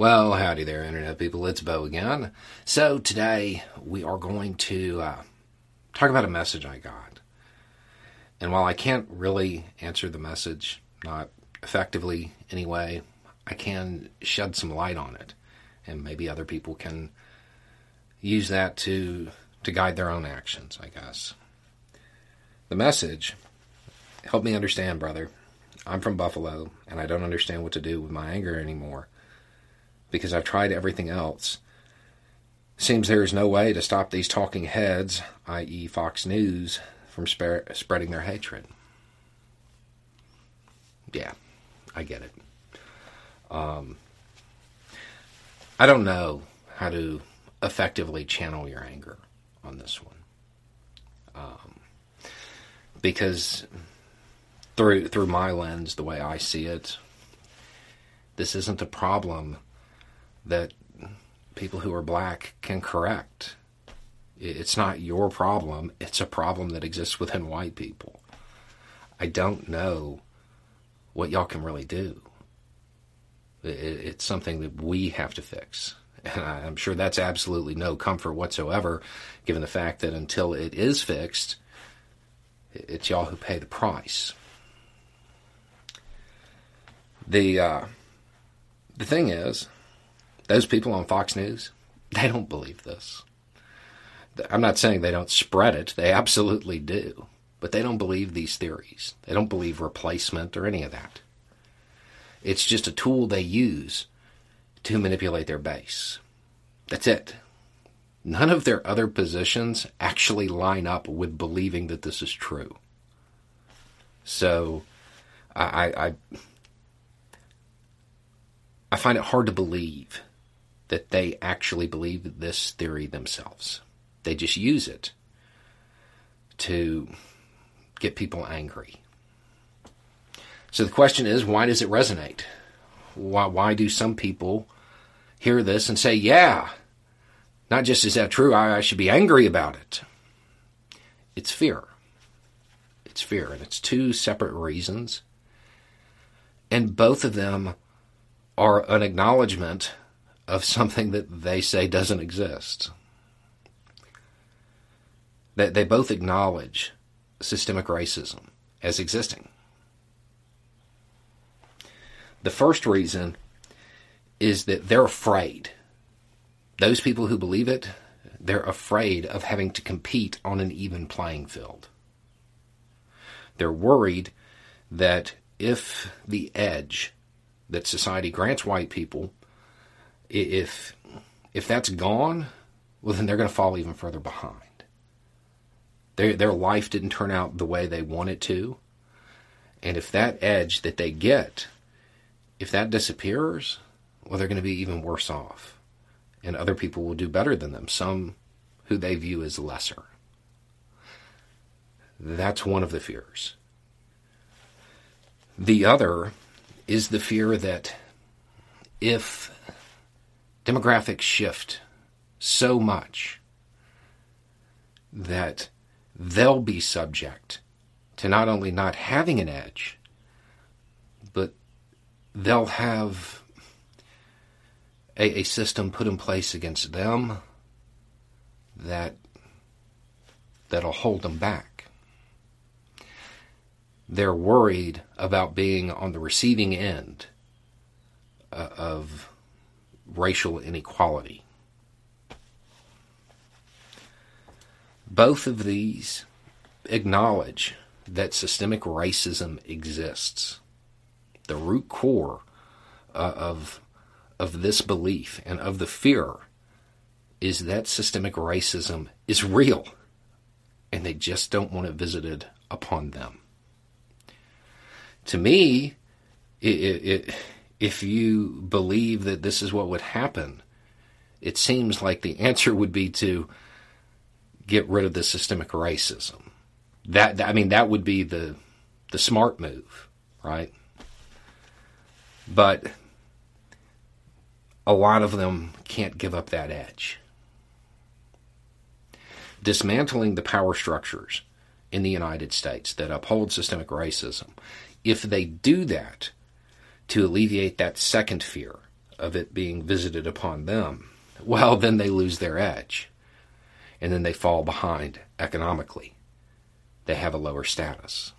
Well, howdy there, Internet people. It's Beau again. So, today we are going to uh, talk about a message I got. And while I can't really answer the message, not effectively anyway, I can shed some light on it. And maybe other people can use that to, to guide their own actions, I guess. The message help me understand, brother. I'm from Buffalo, and I don't understand what to do with my anger anymore because I've tried everything else. Seems there is no way to stop these talking heads, i.e., Fox News, from spreading their hatred. Yeah, I get it. Um, I don't know how to effectively channel your anger on this one. Um, because through through my lens, the way I see it, this isn't a problem that people who are black can correct. It's not your problem, it's a problem that exists within white people. I don't know what y'all can really do. It's something that we have to fix. And I'm sure that's absolutely no comfort whatsoever, given the fact that until it is fixed, it's y'all who pay the price. The uh, the thing is, those people on Fox News, they don't believe this. I'm not saying they don't spread it, they absolutely do. But they don't believe these theories. They don't believe replacement or any of that. It's just a tool they use to manipulate their base. That's it. None of their other positions actually line up with believing that this is true. So, I, I, I find it hard to believe that they actually believe this theory themselves. They just use it to get people angry. So the question is, why does it resonate? Why, why do some people hear this and say, yeah, not just is that true, I, I should be angry about it? It's fear. It's fear, and it's two separate reasons. And both of them are an acknowledgement of something that they say doesn't exist. They, they both acknowledge systemic racism as existing. The first reason is that they're afraid. Those people who believe it, they're afraid of having to compete on an even playing field. They're worried that if the edge that society grants white people if if that's gone, well then they're going to fall even further behind. Their their life didn't turn out the way they wanted to, and if that edge that they get, if that disappears, well they're going to be even worse off, and other people will do better than them. Some who they view as lesser. That's one of the fears. The other is the fear that if demographics shift so much that they'll be subject to not only not having an edge, but they'll have a, a system put in place against them that that'll hold them back. They're worried about being on the receiving end uh, of racial inequality. Both of these acknowledge that systemic racism exists. The root core uh, of, of this belief and of the fear is that systemic racism is real and they just don't want it visited upon them. To me, it, it, it if you believe that this is what would happen, it seems like the answer would be to get rid of the systemic racism. That I mean, that would be the the smart move, right? But a lot of them can't give up that edge. Dismantling the power structures in the United States that uphold systemic racism, if they do that, to alleviate that second fear of it being visited upon them, well, then they lose their edge. And then they fall behind economically. They have a lower status.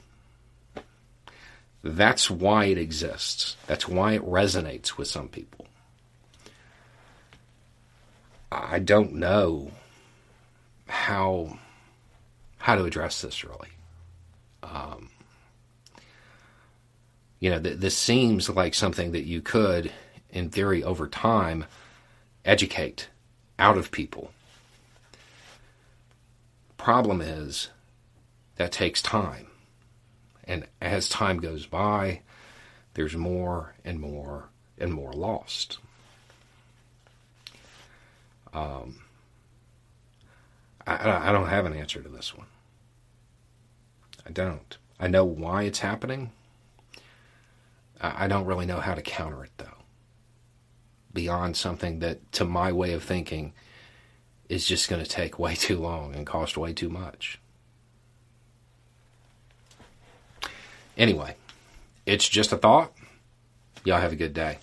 That's why it exists. That's why it resonates with some people. I don't know how how to address this really. Um, you know, th- this seems like something that you could, in theory, over time, educate out of people. Problem is, that takes time. And as time goes by, there's more and more and more lost. Um, I, I don't have an answer to this one. I don't. I know why it's happening. I don't really know how to counter it, though. Beyond something that, to my way of thinking, is just going to take way too long and cost way too much. Anyway, it's just a thought. Y'all have a good day.